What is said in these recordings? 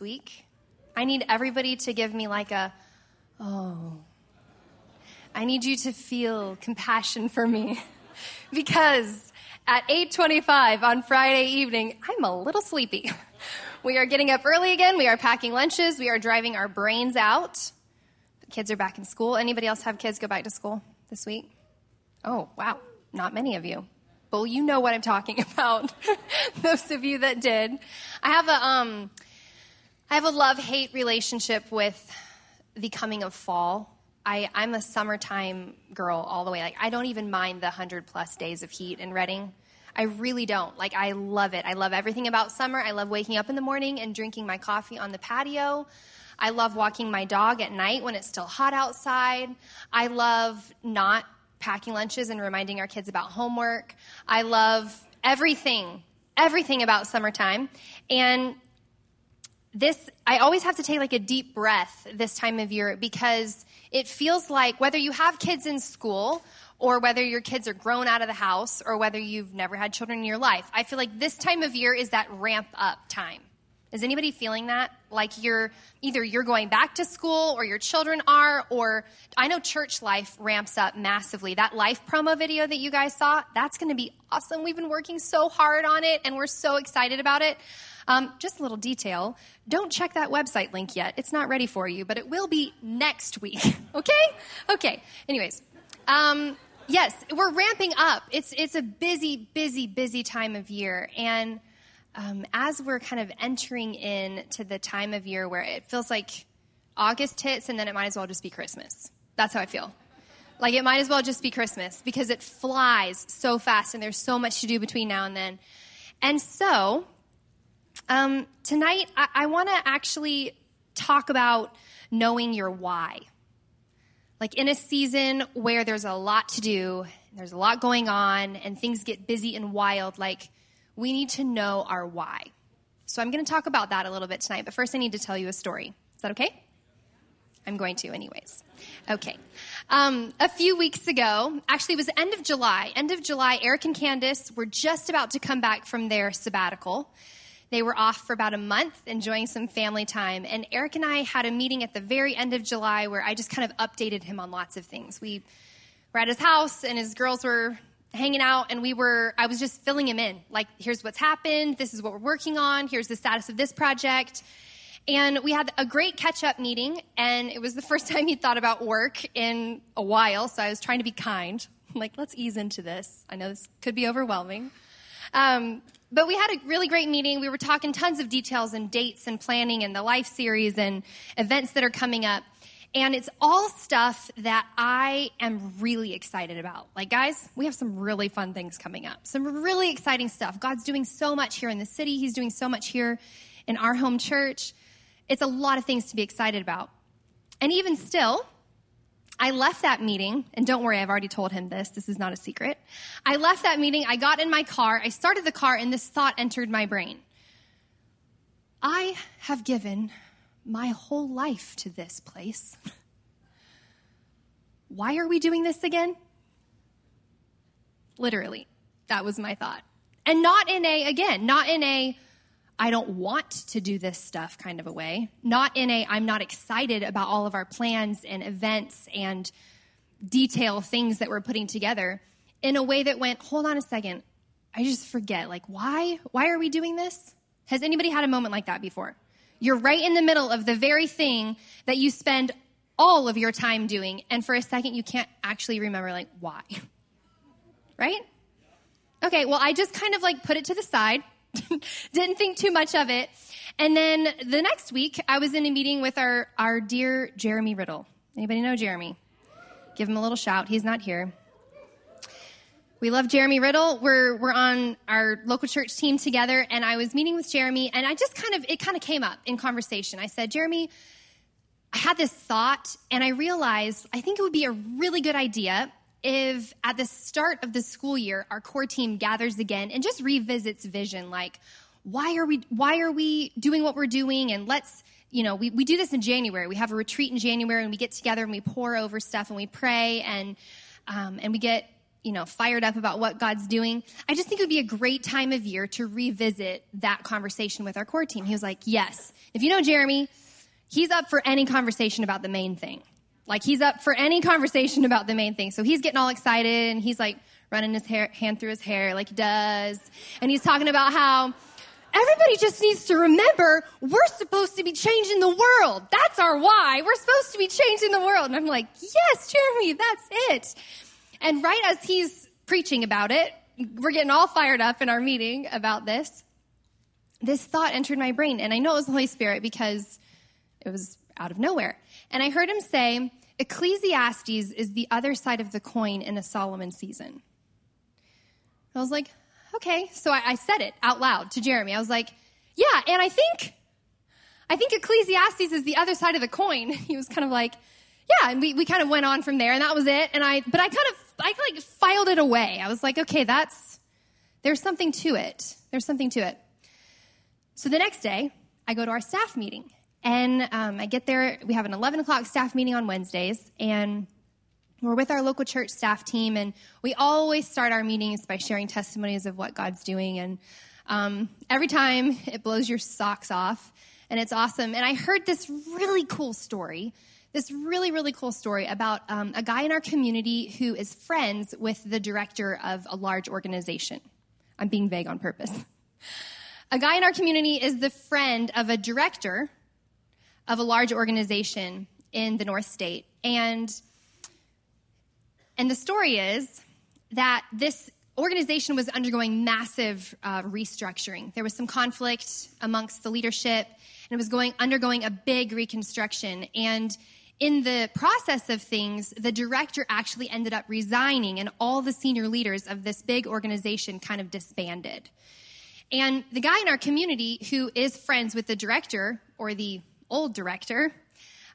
week. I need everybody to give me like a, oh. I need you to feel compassion for me because at 8:25 on Friday evening, I'm a little sleepy. We are getting up early again. We are packing lunches. We are driving our brains out. The kids are back in school. Anybody else have kids go back to school this week? Oh, wow. Not many of you. Well, you know what I'm talking about. Those of you that did. I have a um I have a love-hate relationship with the coming of fall. I, I'm a summertime girl all the way. Like I don't even mind the hundred plus days of heat in Redding. I really don't. Like I love it. I love everything about summer. I love waking up in the morning and drinking my coffee on the patio. I love walking my dog at night when it's still hot outside. I love not packing lunches and reminding our kids about homework. I love everything, everything about summertime. And this, I always have to take like a deep breath this time of year because it feels like whether you have kids in school or whether your kids are grown out of the house or whether you've never had children in your life, I feel like this time of year is that ramp up time. Is anybody feeling that? Like you're either you're going back to school or your children are, or I know church life ramps up massively. That life promo video that you guys saw, that's going to be awesome. We've been working so hard on it and we're so excited about it. Um, just a little detail don't check that website link yet. It's not ready for you, but it will be next week. okay? Okay. Anyways, um, yes, we're ramping up. It's, it's a busy, busy, busy time of year. And um, as we're kind of entering in to the time of year where it feels like August hits and then it might as well just be Christmas. That's how I feel. Like it might as well just be Christmas because it flies so fast and there's so much to do between now and then. And so, um, tonight I, I want to actually talk about knowing your why. Like in a season where there's a lot to do, there's a lot going on, and things get busy and wild, like we need to know our why. So I'm going to talk about that a little bit tonight, but first I need to tell you a story. Is that okay? I'm going to, anyways. Okay. Um, a few weeks ago, actually, it was end of July. End of July, Eric and Candace were just about to come back from their sabbatical. They were off for about a month, enjoying some family time. And Eric and I had a meeting at the very end of July where I just kind of updated him on lots of things. We were at his house, and his girls were hanging out and we were i was just filling him in. Like here's what's happened. This is what we're working on. Here's the status of this project. And we had a great catch up meeting and it was the first time he'd thought about work in a while so i was trying to be kind. Like let's ease into this. I know this could be overwhelming. Um, but we had a really great meeting. We were talking tons of details and dates and planning and the life series and events that are coming up and it's all stuff that I am really excited about. Like, guys, we have some really fun things coming up, some really exciting stuff. God's doing so much here in the city, He's doing so much here in our home church. It's a lot of things to be excited about. And even still, I left that meeting, and don't worry, I've already told him this. This is not a secret. I left that meeting, I got in my car, I started the car, and this thought entered my brain. I have given my whole life to this place. Why are we doing this again? Literally, that was my thought. And not in a, again, not in a, I don't want to do this stuff kind of a way. Not in a, I'm not excited about all of our plans and events and detail things that we're putting together. In a way that went, hold on a second, I just forget, like, why? Why are we doing this? Has anybody had a moment like that before? You're right in the middle of the very thing that you spend all of your time doing, and for a second you can't actually remember, like, why. right? Okay, well, I just kind of like put it to the side, didn't think too much of it. And then the next week, I was in a meeting with our, our dear Jeremy Riddle. Anybody know Jeremy? Give him a little shout. He's not here. We love Jeremy Riddle. We're, we're on our local church team together, and I was meeting with Jeremy, and I just kind of, it kind of came up in conversation. I said, Jeremy, I had this thought, and I realized I think it would be a really good idea if at the start of the school year, our core team gathers again and just revisits vision like, why are we, why are we doing what we're doing? And let's, you know, we, we do this in January. We have a retreat in January, and we get together and we pour over stuff and we pray, and, um, and we get you know, fired up about what God's doing. I just think it would be a great time of year to revisit that conversation with our core team. He was like, yes. If you know Jeremy, he's up for any conversation about the main thing. Like he's up for any conversation about the main thing. So he's getting all excited and he's like running his hair, hand through his hair like he does. And he's talking about how everybody just needs to remember we're supposed to be changing the world. That's our why. We're supposed to be changing the world. And I'm like, yes, Jeremy, that's it. And right as he's preaching about it, we're getting all fired up in our meeting about this. This thought entered my brain, and I know it was the Holy Spirit because it was out of nowhere. And I heard him say, Ecclesiastes is the other side of the coin in a Solomon season. I was like, okay. So I, I said it out loud to Jeremy. I was like, yeah, and I think, I think Ecclesiastes is the other side of the coin. He was kind of like, yeah, and we, we kind of went on from there, and that was it. And I, but I kind of, I like filed it away. I was like, okay, that's, there's something to it. There's something to it. So the next day, I go to our staff meeting, and um, I get there. We have an 11 o'clock staff meeting on Wednesdays, and we're with our local church staff team, and we always start our meetings by sharing testimonies of what God's doing. And um, every time it blows your socks off, and it's awesome. And I heard this really cool story, this really, really cool story about um, a guy in our community who is friends with the director of a large organization. I'm being vague on purpose. A guy in our community is the friend of a director of a large organization in the North State. And and the story is that this organization was undergoing massive uh, restructuring. There was some conflict amongst the leadership, and it was going undergoing a big reconstruction. And in the process of things, the director actually ended up resigning, and all the senior leaders of this big organization kind of disbanded. And the guy in our community who is friends with the director or the old director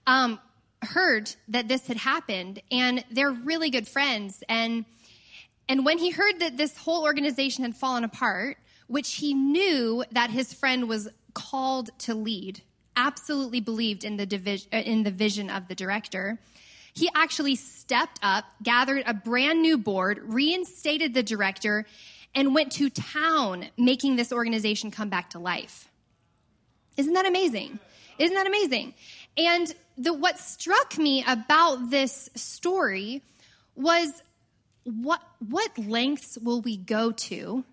um, heard that this had happened and they're really good friends and and when he heard that this whole organization had fallen apart which he knew that his friend was called to lead absolutely believed in the division uh, in the vision of the director. He actually stepped up gathered a brand new board reinstated the director and went to town making this organization come back to life. Isn't that amazing? Isn't that amazing? And the, what struck me about this story was what, what lengths will we go to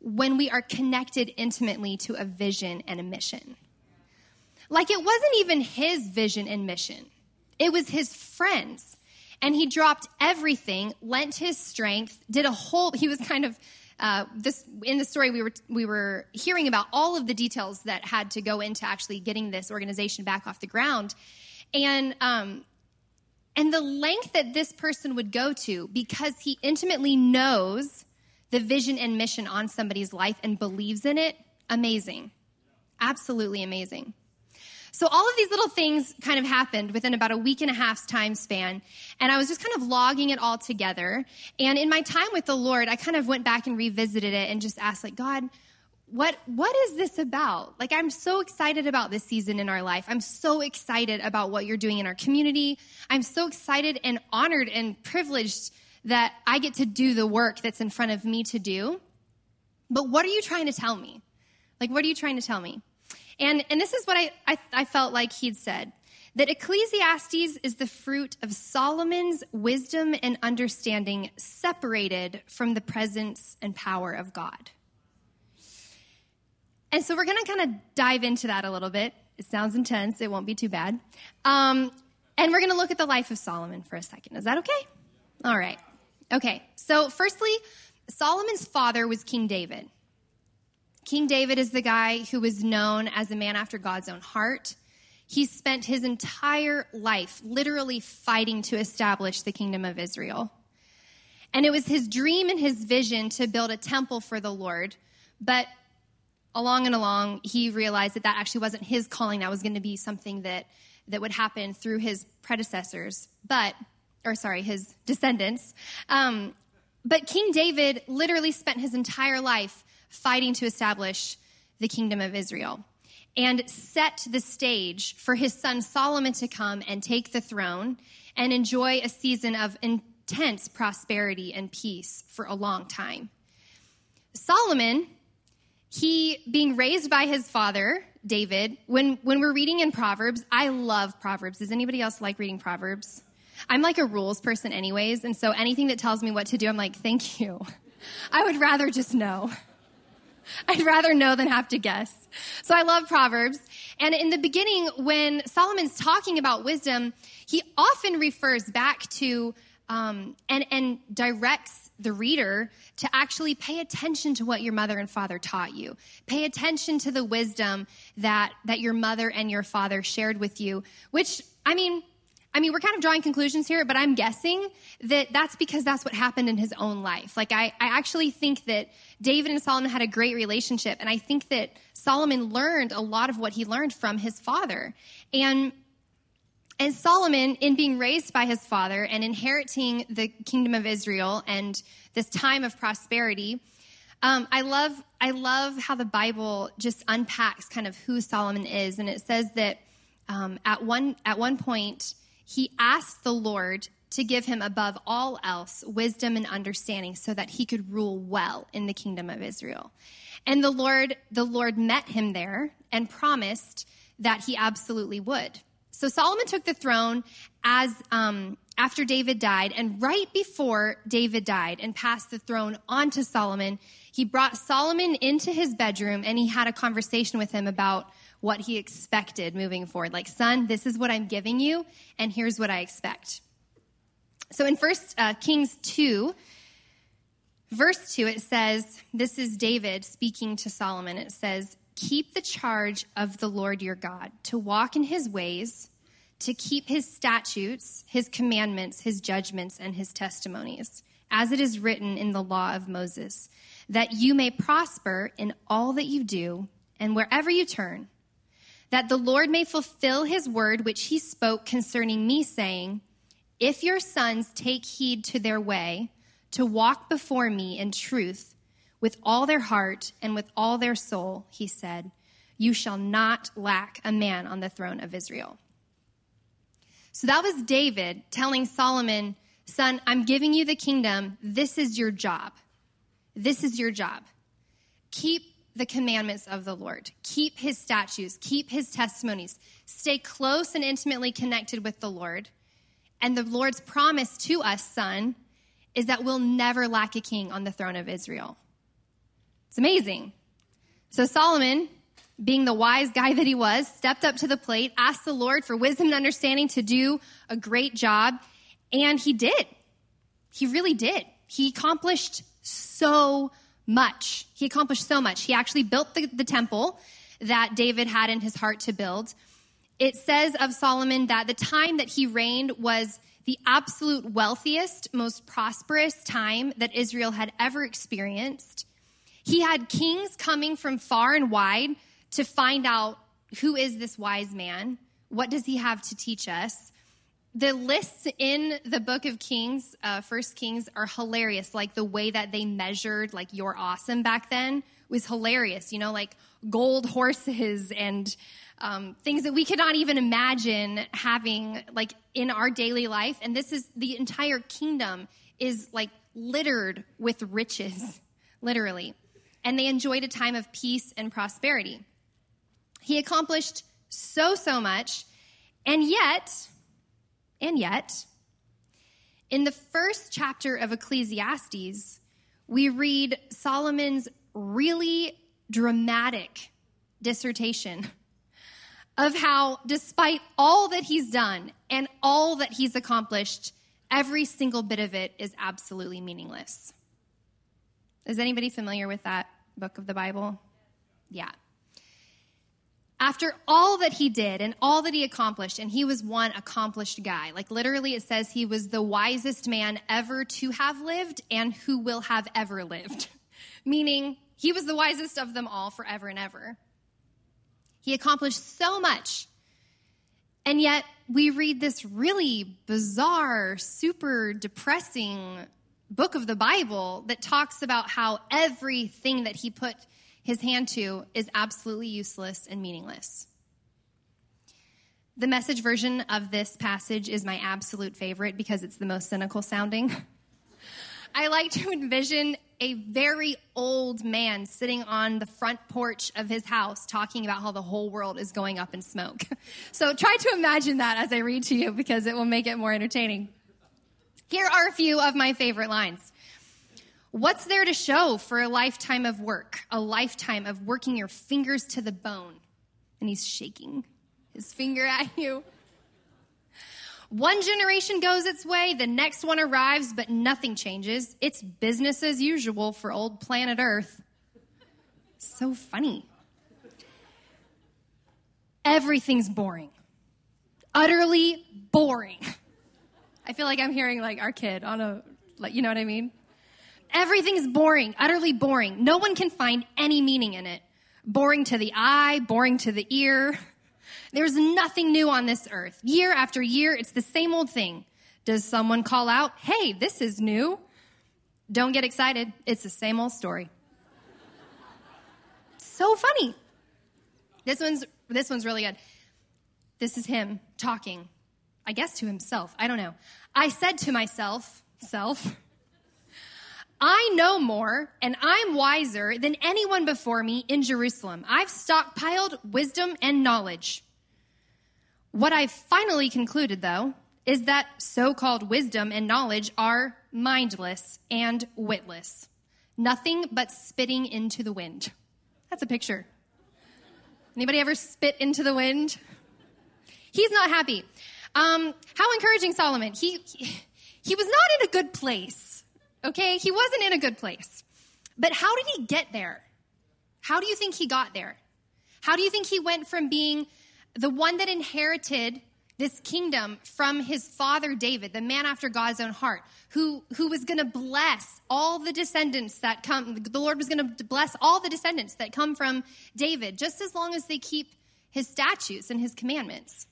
when we are connected intimately to a vision and a mission? Like it wasn't even his vision and mission, it was his friends. And he dropped everything, lent his strength, did a whole, he was kind of uh, this in the story we were we were hearing about all of the details that had to go into actually getting this organization back off the ground, and um, and the length that this person would go to because he intimately knows the vision and mission on somebody's life and believes in it. Amazing, absolutely amazing. So all of these little things kind of happened within about a week and a half's time span. And I was just kind of logging it all together. And in my time with the Lord, I kind of went back and revisited it and just asked like, God, what what is this about? Like I'm so excited about this season in our life. I'm so excited about what you're doing in our community. I'm so excited and honored and privileged that I get to do the work that's in front of me to do. But what are you trying to tell me? Like what are you trying to tell me? And, and this is what I, I, I felt like he'd said that Ecclesiastes is the fruit of Solomon's wisdom and understanding separated from the presence and power of God. And so we're going to kind of dive into that a little bit. It sounds intense, it won't be too bad. Um, and we're going to look at the life of Solomon for a second. Is that okay? All right. Okay. So, firstly, Solomon's father was King David. King David is the guy who was known as a man after God's own heart. He spent his entire life literally fighting to establish the kingdom of Israel. And it was his dream and his vision to build a temple for the Lord. But along and along, he realized that that actually wasn't his calling. That was going to be something that, that would happen through his predecessors, but, or sorry, his descendants. Um, but King David literally spent his entire life fighting to establish the kingdom of Israel and set the stage for his son Solomon to come and take the throne and enjoy a season of intense prosperity and peace for a long time. Solomon, he being raised by his father, David, when, when we're reading in Proverbs, I love Proverbs. Does anybody else like reading Proverbs? I'm like a rules person, anyways, and so anything that tells me what to do, I'm like, thank you. I would rather just know. I'd rather know than have to guess. So I love Proverbs. And in the beginning, when Solomon's talking about wisdom, he often refers back to um, and, and directs the reader to actually pay attention to what your mother and father taught you. Pay attention to the wisdom that, that your mother and your father shared with you, which, I mean, I mean, we're kind of drawing conclusions here, but I'm guessing that that's because that's what happened in his own life. Like, I, I actually think that David and Solomon had a great relationship, and I think that Solomon learned a lot of what he learned from his father. And and Solomon, in being raised by his father and inheriting the kingdom of Israel and this time of prosperity, um, I love I love how the Bible just unpacks kind of who Solomon is, and it says that um, at one at one point he asked the Lord to give him above all else wisdom and understanding, so that he could rule well in the kingdom of Israel. And the Lord the Lord met him there and promised that he absolutely would. So Solomon took the throne as um, after David died, and right before David died and passed the throne on to Solomon, he brought Solomon into his bedroom and he had a conversation with him about what he expected moving forward. Like, son, this is what I'm giving you, and here's what I expect. So in First uh, Kings 2, verse 2, it says, This is David speaking to Solomon. It says, Keep the charge of the Lord your God, to walk in his ways, to keep his statutes, his commandments, his judgments, and his testimonies, as it is written in the law of Moses, that you may prosper in all that you do and wherever you turn, that the Lord may fulfill his word which he spoke concerning me, saying, If your sons take heed to their way, to walk before me in truth, with all their heart and with all their soul, he said, You shall not lack a man on the throne of Israel. So that was David telling Solomon, Son, I'm giving you the kingdom. This is your job. This is your job. Keep the commandments of the Lord, keep his statutes, keep his testimonies, stay close and intimately connected with the Lord. And the Lord's promise to us, son, is that we'll never lack a king on the throne of Israel. It's amazing. So Solomon, being the wise guy that he was, stepped up to the plate, asked the Lord for wisdom and understanding to do a great job, and he did. He really did. He accomplished so much. He accomplished so much. He actually built the, the temple that David had in his heart to build. It says of Solomon that the time that he reigned was the absolute wealthiest, most prosperous time that Israel had ever experienced. He had kings coming from far and wide to find out who is this wise man? What does he have to teach us? The lists in the book of Kings, uh, First Kings, are hilarious. Like the way that they measured, like you're awesome back then, was hilarious. You know, like gold horses and um, things that we could not even imagine having, like in our daily life. And this is the entire kingdom is like littered with riches, literally and they enjoyed a time of peace and prosperity. He accomplished so, so much, and yet, and yet, in the first chapter of Ecclesiastes, we read Solomon's really dramatic dissertation of how, despite all that he's done and all that he's accomplished, every single bit of it is absolutely meaningless. Is anybody familiar with that book of the Bible? Yeah. After all that he did and all that he accomplished, and he was one accomplished guy, like literally it says he was the wisest man ever to have lived and who will have ever lived, meaning he was the wisest of them all forever and ever. He accomplished so much. And yet, we read this really bizarre, super depressing book of the Bible that talks about how everything that he put his hand to is absolutely useless and meaningless. The message version of this passage is my absolute favorite because it's the most cynical sounding. I like to envision a very old man sitting on the front porch of his house talking about how the whole world is going up in smoke. So try to imagine that as I read to you because it will make it more entertaining. Here are a few of my favorite lines. What's there to show for a lifetime of work? A lifetime of working your fingers to the bone. And he's shaking his finger at you. One generation goes its way, the next one arrives, but nothing changes. It's business as usual for old planet Earth. So funny. Everything's boring. Utterly boring. I feel like I'm hearing like our kid on a, like, you know what I mean? Everything's boring, utterly boring. No one can find any meaning in it. Boring to the eye, boring to the ear. There's nothing new on this earth. Year after year, it's the same old thing. Does someone call out, hey, this is new? Don't get excited. It's the same old story. so funny. This one's, this one's really good. This is him talking, I guess to himself. I don't know. I said to myself, self, I know more and I'm wiser than anyone before me in Jerusalem. I've stockpiled wisdom and knowledge. What I've finally concluded, though, is that so called wisdom and knowledge are mindless and witless. Nothing but spitting into the wind. That's a picture. Anybody ever spit into the wind? He's not happy. Um, how encouraging Solomon. He, he, he was not in a good place. Okay? He wasn't in a good place. But how did he get there? How do you think he got there? How do you think he went from being the one that inherited this kingdom from his father David, the man after God's own heart, who, who was going to bless all the descendants that come, the Lord was going to bless all the descendants that come from David, just as long as they keep his statutes and his commandments.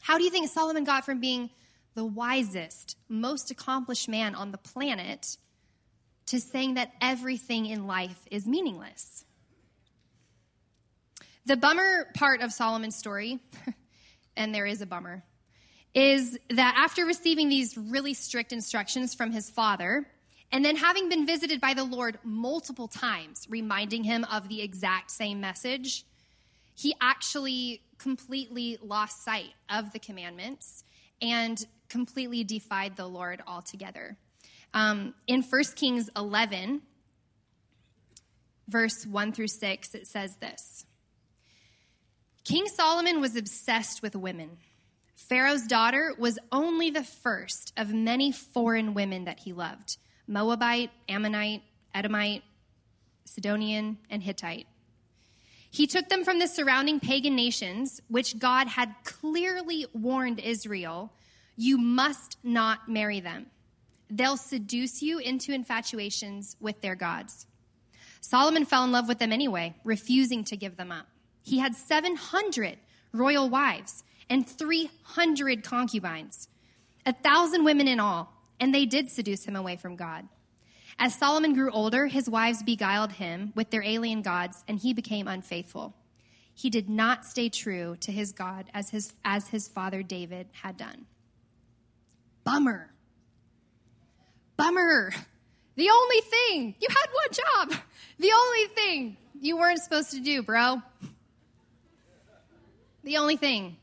How do you think Solomon got from being the wisest, most accomplished man on the planet to saying that everything in life is meaningless? The bummer part of Solomon's story, and there is a bummer, is that after receiving these really strict instructions from his father, and then having been visited by the Lord multiple times, reminding him of the exact same message, he actually completely lost sight of the commandments and completely defied the Lord altogether. Um, in 1 Kings 11, verse 1 through 6, it says this King Solomon was obsessed with women. Pharaoh's daughter was only the first of many foreign women that he loved Moabite, Ammonite, Edomite, Sidonian, and Hittite. He took them from the surrounding pagan nations, which God had clearly warned Israel you must not marry them. They'll seduce you into infatuations with their gods. Solomon fell in love with them anyway, refusing to give them up. He had 700 royal wives and 300 concubines, a thousand women in all, and they did seduce him away from God. As Solomon grew older, his wives beguiled him with their alien gods, and he became unfaithful. He did not stay true to his God as his, as his father David had done. Bummer. Bummer. The only thing, you had one job. The only thing you weren't supposed to do, bro. The only thing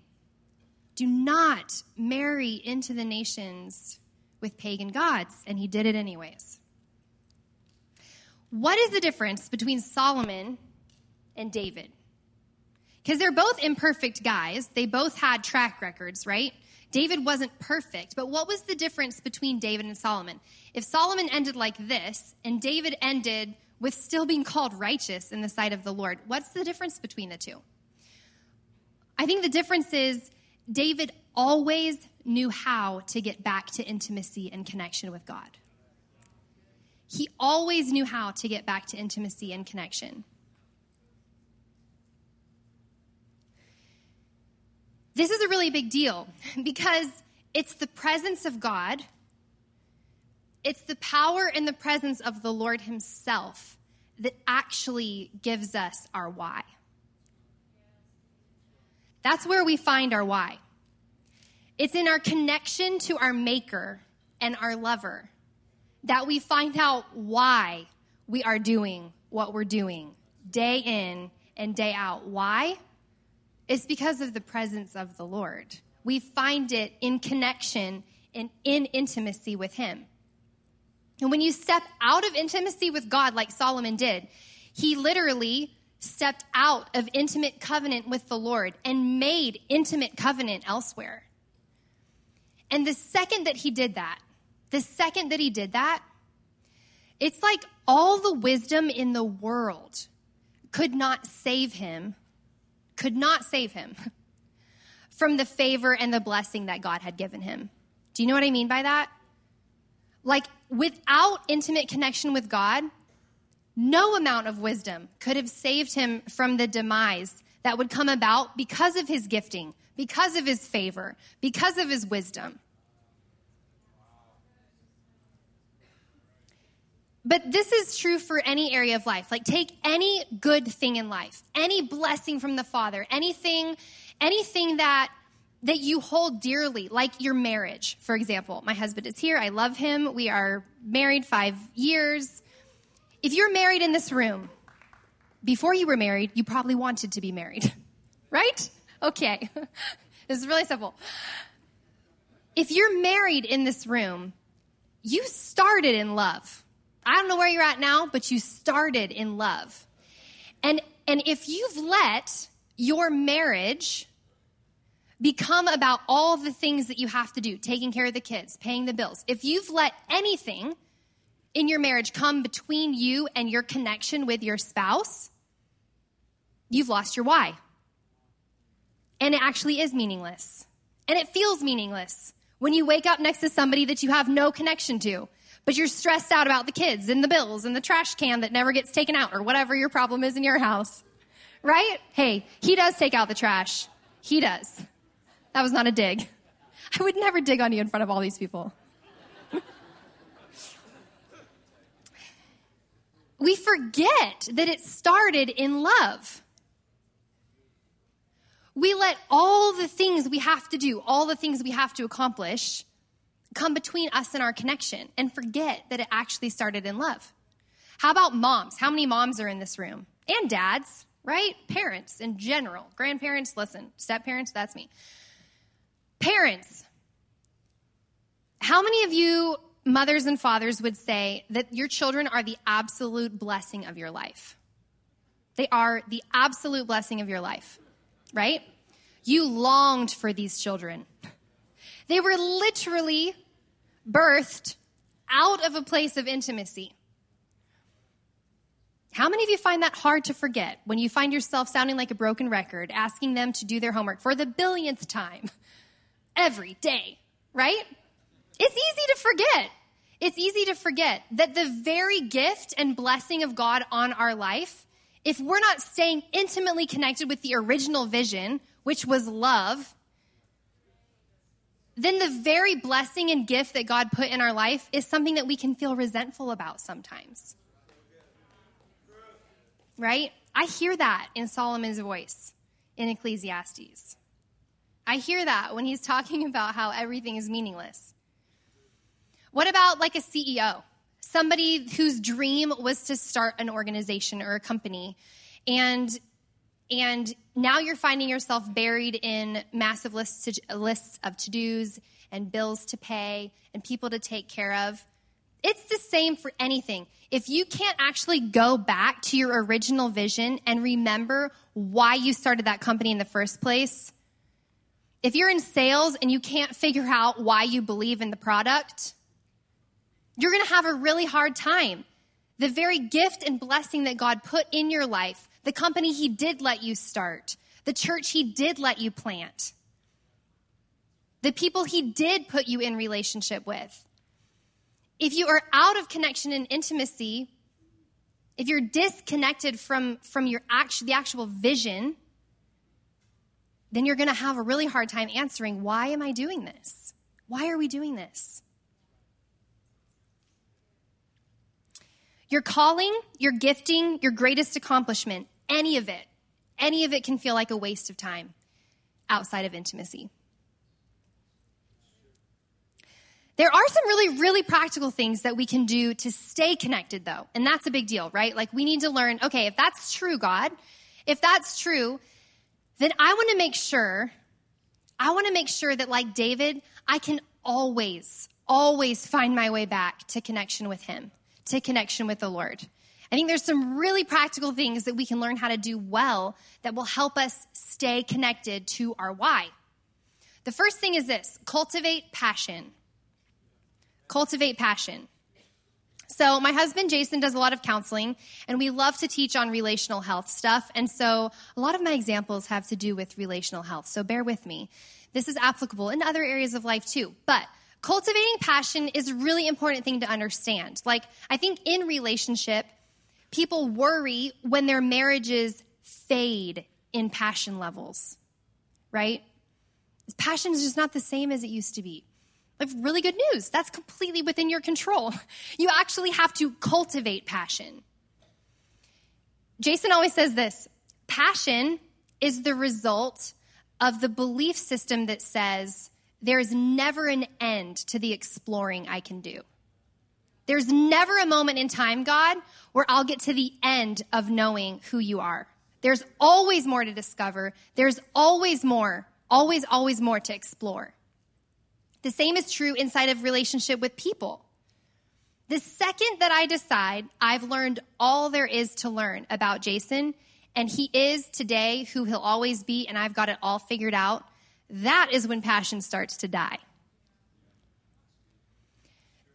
do not marry into the nations with pagan gods. And he did it anyways. What is the difference between Solomon and David? Because they're both imperfect guys. They both had track records, right? David wasn't perfect, but what was the difference between David and Solomon? If Solomon ended like this and David ended with still being called righteous in the sight of the Lord, what's the difference between the two? I think the difference is David always knew how to get back to intimacy and connection with God. He always knew how to get back to intimacy and connection. This is a really big deal because it's the presence of God, it's the power and the presence of the Lord Himself that actually gives us our why. That's where we find our why. It's in our connection to our maker and our lover that we find out why we are doing what we're doing day in and day out. Why? It's because of the presence of the Lord. We find it in connection and in intimacy with Him. And when you step out of intimacy with God, like Solomon did, he literally stepped out of intimate covenant with the Lord and made intimate covenant elsewhere. And the second that he did that, the second that he did that, it's like all the wisdom in the world could not save him, could not save him from the favor and the blessing that God had given him. Do you know what I mean by that? Like, without intimate connection with God, no amount of wisdom could have saved him from the demise that would come about because of his gifting, because of his favor, because of his wisdom. But this is true for any area of life. Like take any good thing in life, any blessing from the Father, anything anything that that you hold dearly, like your marriage, for example. My husband is here. I love him. We are married 5 years. If you're married in this room, before you were married, you probably wanted to be married. Right? Okay. this is really simple. If you're married in this room, you started in love. I don't know where you're at now, but you started in love. And, and if you've let your marriage become about all the things that you have to do, taking care of the kids, paying the bills, if you've let anything in your marriage come between you and your connection with your spouse, you've lost your why. And it actually is meaningless. And it feels meaningless when you wake up next to somebody that you have no connection to but you're stressed out about the kids and the bills and the trash can that never gets taken out or whatever your problem is in your house. Right? Hey, he does take out the trash. He does. That was not a dig. I would never dig on you in front of all these people. we forget that it started in love. We let all the things we have to do, all the things we have to accomplish, come between us and our connection and forget that it actually started in love. How about moms? How many moms are in this room? And dads, right? Parents in general. Grandparents, listen. Step parents, that's me. Parents. How many of you mothers and fathers would say that your children are the absolute blessing of your life? They are the absolute blessing of your life, right? You longed for these children. They were literally birthed out of a place of intimacy. How many of you find that hard to forget when you find yourself sounding like a broken record, asking them to do their homework for the billionth time every day, right? It's easy to forget. It's easy to forget that the very gift and blessing of God on our life, if we're not staying intimately connected with the original vision, which was love, then the very blessing and gift that God put in our life is something that we can feel resentful about sometimes. Right? I hear that in Solomon's voice in Ecclesiastes. I hear that when he's talking about how everything is meaningless. What about like a CEO? Somebody whose dream was to start an organization or a company and and now you're finding yourself buried in massive lists, to, lists of to dos and bills to pay and people to take care of. It's the same for anything. If you can't actually go back to your original vision and remember why you started that company in the first place, if you're in sales and you can't figure out why you believe in the product, you're going to have a really hard time. The very gift and blessing that God put in your life the company He did let you start, the church He did let you plant, the people He did put you in relationship with. If you are out of connection and intimacy, if you're disconnected from, from your act, the actual vision, then you're going to have a really hard time answering why am I doing this? Why are we doing this? Your calling, your gifting, your greatest accomplishment, any of it, any of it can feel like a waste of time. outside of intimacy. There are some really, really practical things that we can do to stay connected, though. And that's a big deal, right? Like, we need to learn okay, if that's true, God, if that's true, then I want to make sure, I want to make sure that, like David, I can always, always find my way back to connection with Him, to connection with the Lord. I think there's some really practical things that we can learn how to do well that will help us stay connected to our why. The first thing is this cultivate passion. Cultivate passion. So, my husband Jason does a lot of counseling, and we love to teach on relational health stuff. And so, a lot of my examples have to do with relational health. So, bear with me. This is applicable in other areas of life too. But cultivating passion is a really important thing to understand. Like, I think in relationship, people worry when their marriages fade in passion levels, right? Passion is just not the same as it used to be. I have really good news. That's completely within your control. You actually have to cultivate passion. Jason always says this passion is the result of the belief system that says there is never an end to the exploring I can do. There's never a moment in time, God, where I'll get to the end of knowing who you are. There's always more to discover. There's always more, always, always more to explore. The same is true inside of relationship with people. The second that I decide I've learned all there is to learn about Jason, and he is today who he'll always be, and I've got it all figured out, that is when passion starts to die.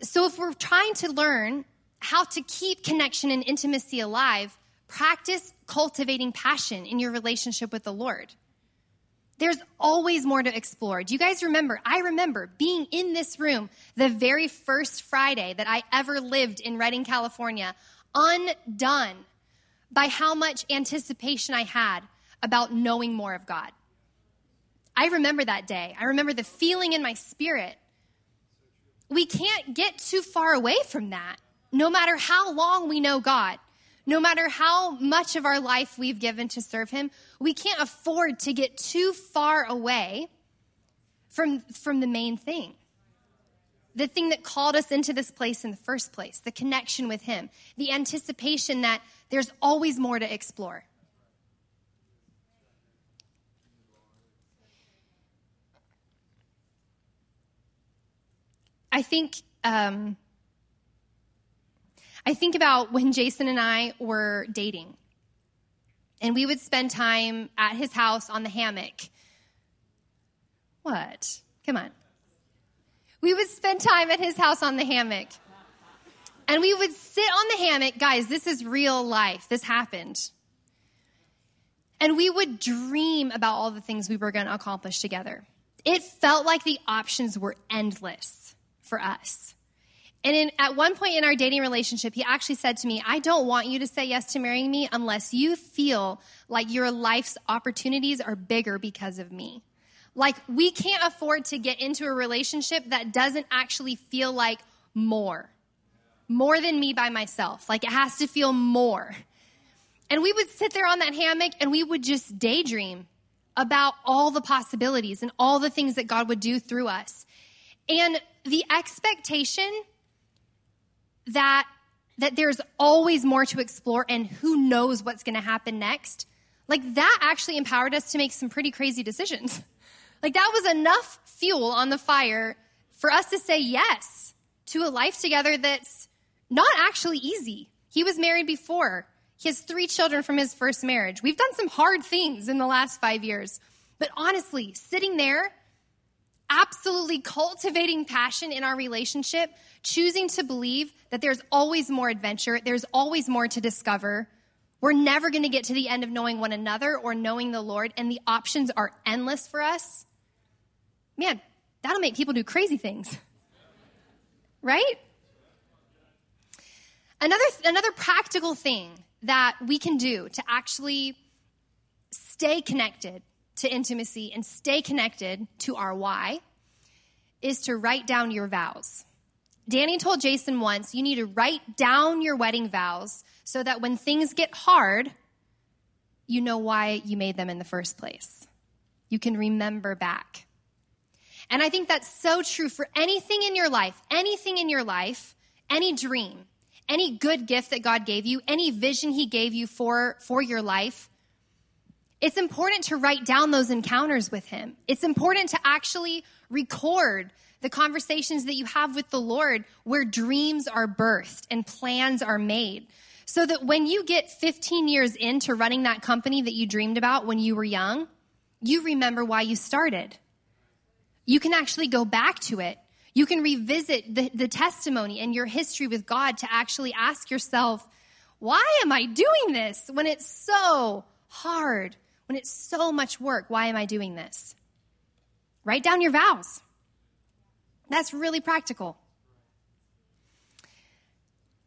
So, if we're trying to learn how to keep connection and intimacy alive, practice cultivating passion in your relationship with the Lord. There's always more to explore. Do you guys remember? I remember being in this room the very first Friday that I ever lived in Redding, California, undone by how much anticipation I had about knowing more of God. I remember that day. I remember the feeling in my spirit. We can't get too far away from that, no matter how long we know God. No matter how much of our life we've given to serve Him, we can't afford to get too far away from, from the main thing. The thing that called us into this place in the first place, the connection with Him, the anticipation that there's always more to explore. I think um, I think about when Jason and I were dating, and we would spend time at his house on the hammock. What? Come on. We would spend time at his house on the hammock. And we would sit on the hammock. Guys, this is real life. This happened. And we would dream about all the things we were going to accomplish together. It felt like the options were endless for us. And in, at one point in our dating relationship, he actually said to me, I don't want you to say yes to marrying me unless you feel like your life's opportunities are bigger because of me. Like, we can't afford to get into a relationship that doesn't actually feel like more. More than me by myself. Like, it has to feel more. And we would sit there on that hammock and we would just daydream about all the possibilities and all the things that God would do through us. And the expectation that that there's always more to explore and who knows what's going to happen next like that actually empowered us to make some pretty crazy decisions. Like that was enough fuel on the fire for us to say yes to a life together that's not actually easy. He was married before. He has three children from his first marriage. We've done some hard things in the last five years. But honestly sitting there absolutely cultivating passion in our relationship, choosing to believe that there's always more adventure, there's always more to discover. We're never going to get to the end of knowing one another or knowing the Lord, and the options are endless for us. Man, that'll make people do crazy things. Right? Another, another practical thing that we can do to actually stay connected to intimacy and stay connected to our why is to write down your vows. Danny told Jason once, you need to write down your wedding vows so that when things get hard, you know why you made them in the first place. you can remember back. And I think that's so true for anything in your life, anything in your life, any dream, any good gift that God gave you, any vision He gave you for, for your life. It's important to write down those encounters with Him. It's important to actually record the conversations that you have with the Lord where dreams are birthed and plans are made. So that when you get 15 years into running that company that you dreamed about when you were young, you remember why you started. You can actually go back to it. You can revisit the, the testimony and your history with God to actually ask yourself, why am I doing this when it's so hard, when it's so much work? Why am I doing this? Write down your vows. That's really practical.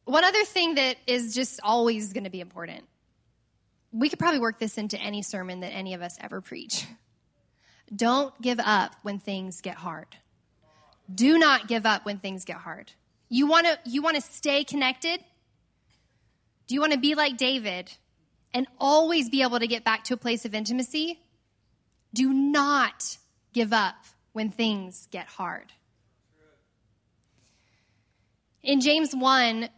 One other thing that is just always going to be important we could probably work this into any sermon that any of us ever preach. Don't give up when things get hard. Do not give up when things get hard. You want to you want to stay connected? Do you want to be like David and always be able to get back to a place of intimacy? Do not give up when things get hard. In James 1,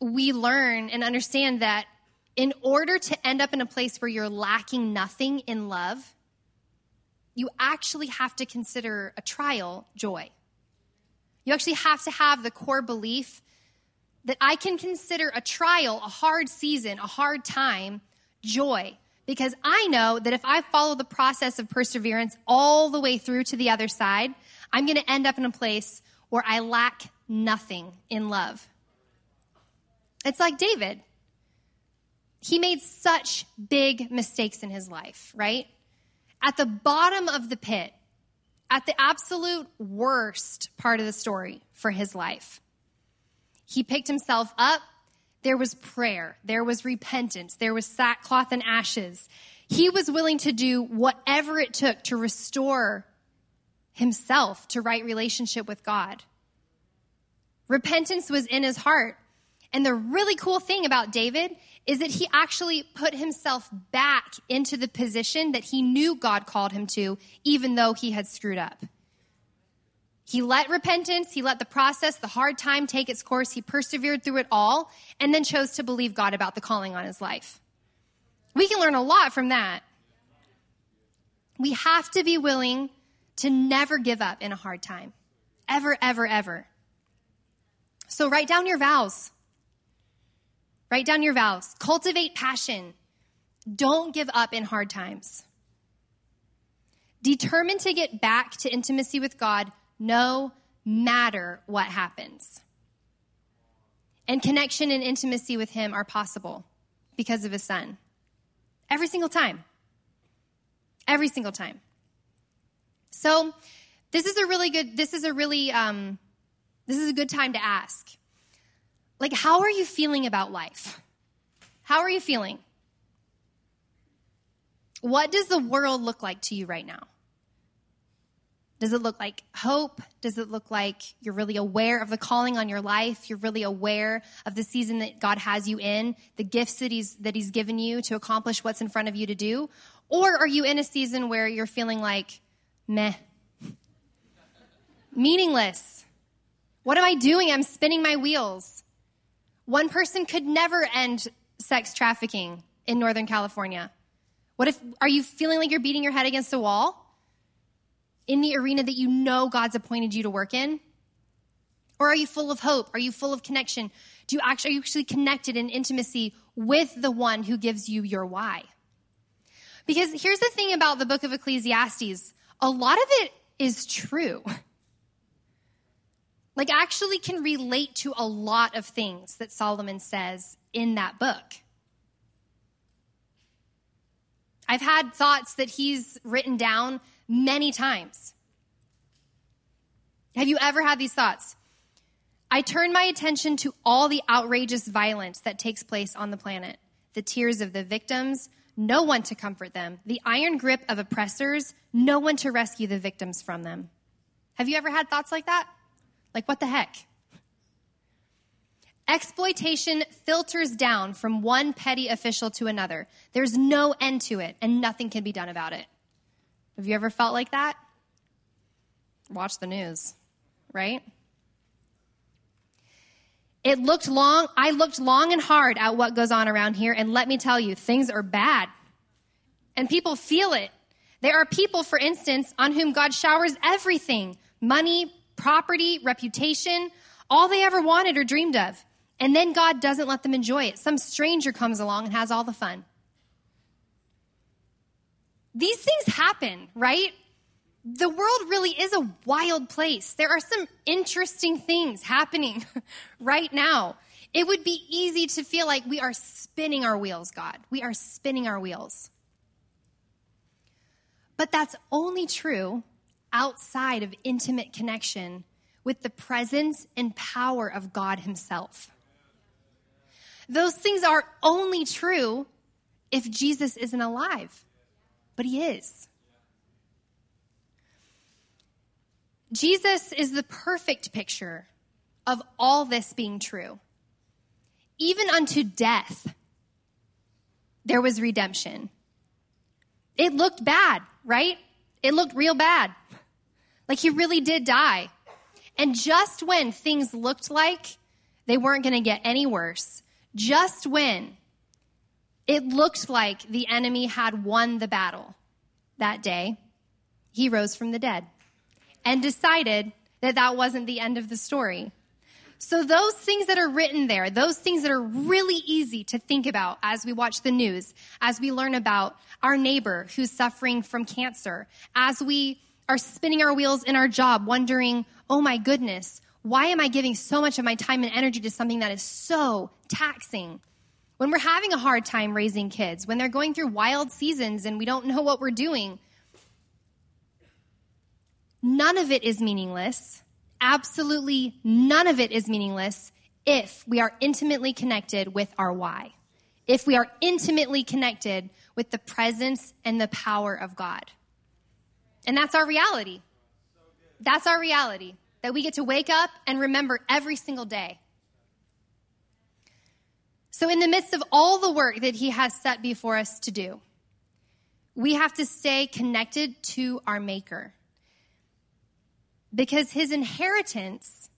we learn and understand that in order to end up in a place where you're lacking nothing in love, you actually have to consider a trial joy. You actually have to have the core belief that I can consider a trial, a hard season, a hard time, joy. Because I know that if I follow the process of perseverance all the way through to the other side, I'm going to end up in a place where I lack nothing in love. It's like David. He made such big mistakes in his life, right? At the bottom of the pit, at the absolute worst part of the story for his life, he picked himself up. There was prayer, there was repentance, there was sackcloth and ashes. He was willing to do whatever it took to restore himself to right relationship with God. Repentance was in his heart. And the really cool thing about David is that he actually put himself back into the position that he knew God called him to, even though he had screwed up. He let repentance, he let the process, the hard time take its course, he persevered through it all, and then chose to believe God about the calling on his life. We can learn a lot from that. We have to be willing to never give up in a hard time. Ever, ever, ever. So write down your vows. Write down your vows. Cultivate passion. Don't give up in hard times. Determined to get back to intimacy with God no matter what happens. And connection and intimacy with Him are possible because of His Son. Every single time. Every single time. So, this is a really good, this is a really, um, this is a good time to ask. Like, how are you feeling about life? How are you feeling? What does the world look like to you right now? Does it look like hope? Does it look like you're really aware of the calling on your life? You're really aware of the season that God has you in, the gifts that He's, that he's given you to accomplish what's in front of you to do? Or are you in a season where you're feeling like, meh, meaningless? What am I doing? I'm spinning my wheels. One person could never end sex trafficking in Northern California. What if, are you feeling like you're beating your head against a wall in the arena that you know God's appointed you to work in? Or are you full of hope? Are you full of connection? Do you actually, are you actually connected in intimacy with the one who gives you your why? Because here's the thing about the book of Ecclesiastes a lot of it is true. like actually can relate to a lot of things that Solomon says in that book. I've had thoughts that he's written down many times. Have you ever had these thoughts? I turn my attention to all the outrageous violence that takes place on the planet the tears of the victims, no one to comfort them, the iron grip of oppressors, no one to rescue the victims from them. Have you ever had thoughts like that? Like, what the heck? Exploitation filters down from one petty official to another. There's no end to it, and nothing can be done about it. Have you ever felt like that? Watch the news, right? It looked long, I looked long and hard at what goes on around here, and let me tell you, things are bad. And people feel it. There are people, for instance, on whom God showers everything money, property, reputation, all they ever wanted or dreamed of. And then God doesn't let them enjoy it. Some stranger comes along and has all the fun. These things happen, right? The world really is a wild place. There are some interesting things happening right now. It would be easy to feel like we are spinning our wheels, God. We are spinning our wheels. But that's only true outside of intimate connection with the presence and power of God Himself. Those things are only true if Jesus isn't alive, but He is. Jesus is the perfect picture of all this being true. Even unto death, there was redemption. It looked bad, right? It looked real bad. Like he really did die. And just when things looked like they weren't going to get any worse, just when it looked like the enemy had won the battle that day, he rose from the dead and decided that that wasn't the end of the story. So, those things that are written there, those things that are really easy to think about as we watch the news, as we learn about our neighbor who's suffering from cancer, as we are spinning our wheels in our job, wondering, oh my goodness, why am I giving so much of my time and energy to something that is so taxing? When we're having a hard time raising kids, when they're going through wild seasons and we don't know what we're doing, None of it is meaningless. Absolutely none of it is meaningless if we are intimately connected with our why. If we are intimately connected with the presence and the power of God. And that's our reality. That's our reality that we get to wake up and remember every single day. So, in the midst of all the work that He has set before us to do, we have to stay connected to our Maker. Because his inheritance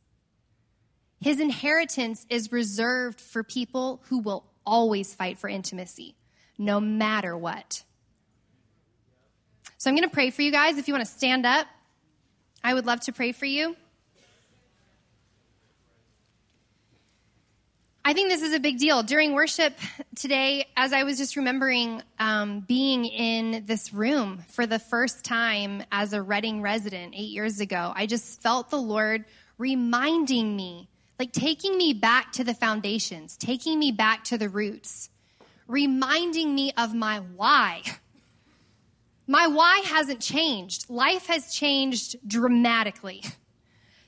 his inheritance is reserved for people who will always fight for intimacy no matter what. So i'm going to pray for you guys. If you want to stand up i would love to pray for you I think this is a big deal. During worship today, as I was just remembering um, being in this room for the first time as a Redding resident eight years ago, I just felt the Lord reminding me, like taking me back to the foundations, taking me back to the roots, reminding me of my why. My why hasn't changed. Life has changed dramatically.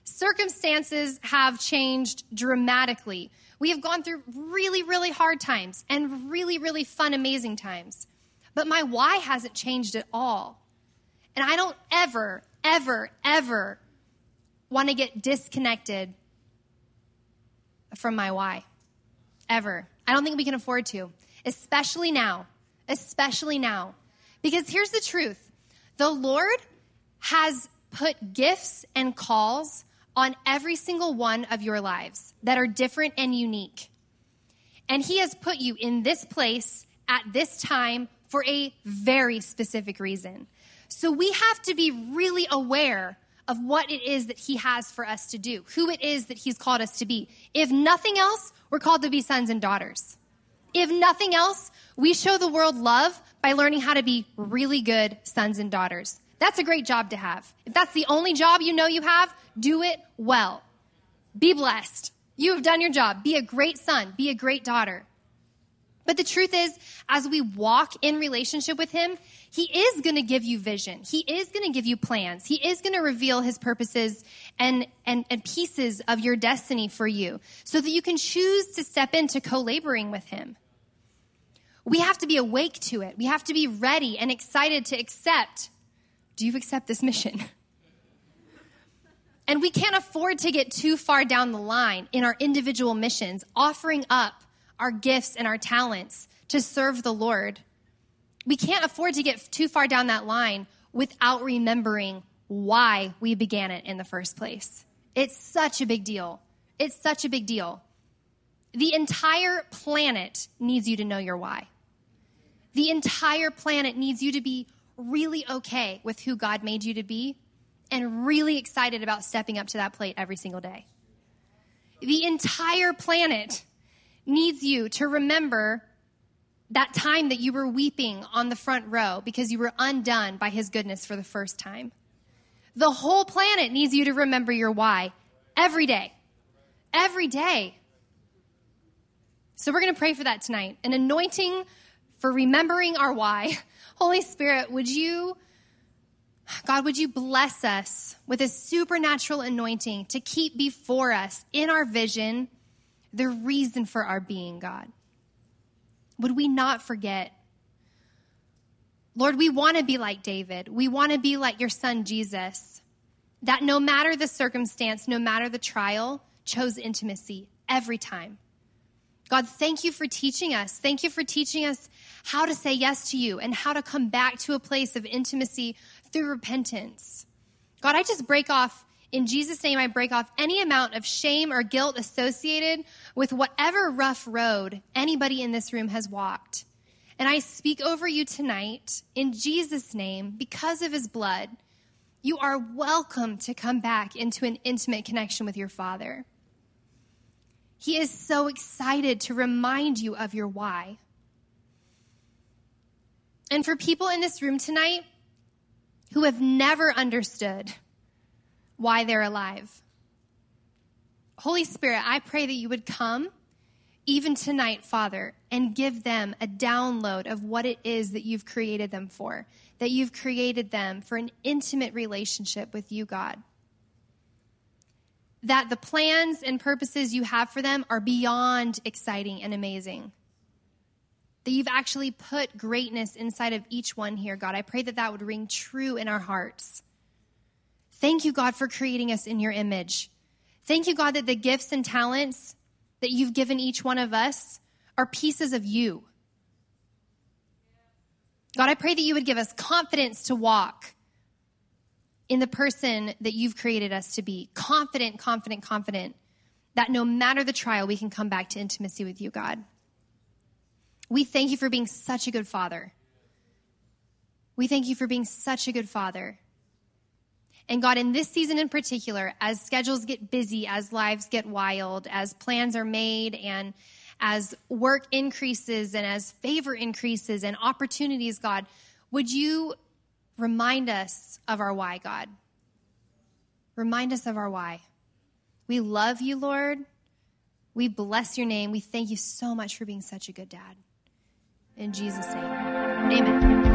Circumstances have changed dramatically we have gone through really, really hard times and really, really fun, amazing times. But my why hasn't changed at all. And I don't ever, ever, ever want to get disconnected from my why. Ever. I don't think we can afford to, especially now. Especially now. Because here's the truth the Lord has put gifts and calls on every single one of your lives that are different and unique. And He has put you in this place at this time for a very specific reason. So we have to be really aware of what it is that He has for us to do, who it is that He's called us to be. If nothing else, we're called to be sons and daughters. If nothing else, we show the world love by learning how to be really good sons and daughters. That's a great job to have. If that's the only job you know you have, do it well. Be blessed. You have done your job. Be a great son. Be a great daughter. But the truth is, as we walk in relationship with Him, He is going to give you vision. He is going to give you plans. He is going to reveal His purposes and, and, and pieces of your destiny for you so that you can choose to step into co laboring with Him. We have to be awake to it. We have to be ready and excited to accept do you accept this mission? And we can't afford to get too far down the line in our individual missions, offering up our gifts and our talents to serve the Lord. We can't afford to get too far down that line without remembering why we began it in the first place. It's such a big deal. It's such a big deal. The entire planet needs you to know your why. The entire planet needs you to be really okay with who God made you to be and really excited about stepping up to that plate every single day. The entire planet needs you to remember that time that you were weeping on the front row because you were undone by his goodness for the first time. The whole planet needs you to remember your why every day. Every day. So we're going to pray for that tonight. An anointing for remembering our why. Holy Spirit, would you, God, would you bless us with a supernatural anointing to keep before us in our vision the reason for our being, God? Would we not forget? Lord, we want to be like David. We want to be like your son, Jesus, that no matter the circumstance, no matter the trial, chose intimacy every time. God, thank you for teaching us. Thank you for teaching us how to say yes to you and how to come back to a place of intimacy through repentance. God, I just break off, in Jesus' name, I break off any amount of shame or guilt associated with whatever rough road anybody in this room has walked. And I speak over you tonight in Jesus' name, because of his blood, you are welcome to come back into an intimate connection with your Father. He is so excited to remind you of your why. And for people in this room tonight who have never understood why they're alive, Holy Spirit, I pray that you would come even tonight, Father, and give them a download of what it is that you've created them for, that you've created them for an intimate relationship with you, God that the plans and purposes you have for them are beyond exciting and amazing. That you've actually put greatness inside of each one here, God. I pray that that would ring true in our hearts. Thank you, God, for creating us in your image. Thank you, God, that the gifts and talents that you've given each one of us are pieces of you. God, I pray that you would give us confidence to walk in the person that you've created us to be. Confident, confident, confident that no matter the trial, we can come back to intimacy with you, God. We thank you for being such a good father. We thank you for being such a good father. And God, in this season in particular, as schedules get busy, as lives get wild, as plans are made, and as work increases, and as favor increases, and opportunities, God, would you Remind us of our why, God. Remind us of our why. We love you, Lord. We bless your name. We thank you so much for being such a good dad. In Jesus' name, amen.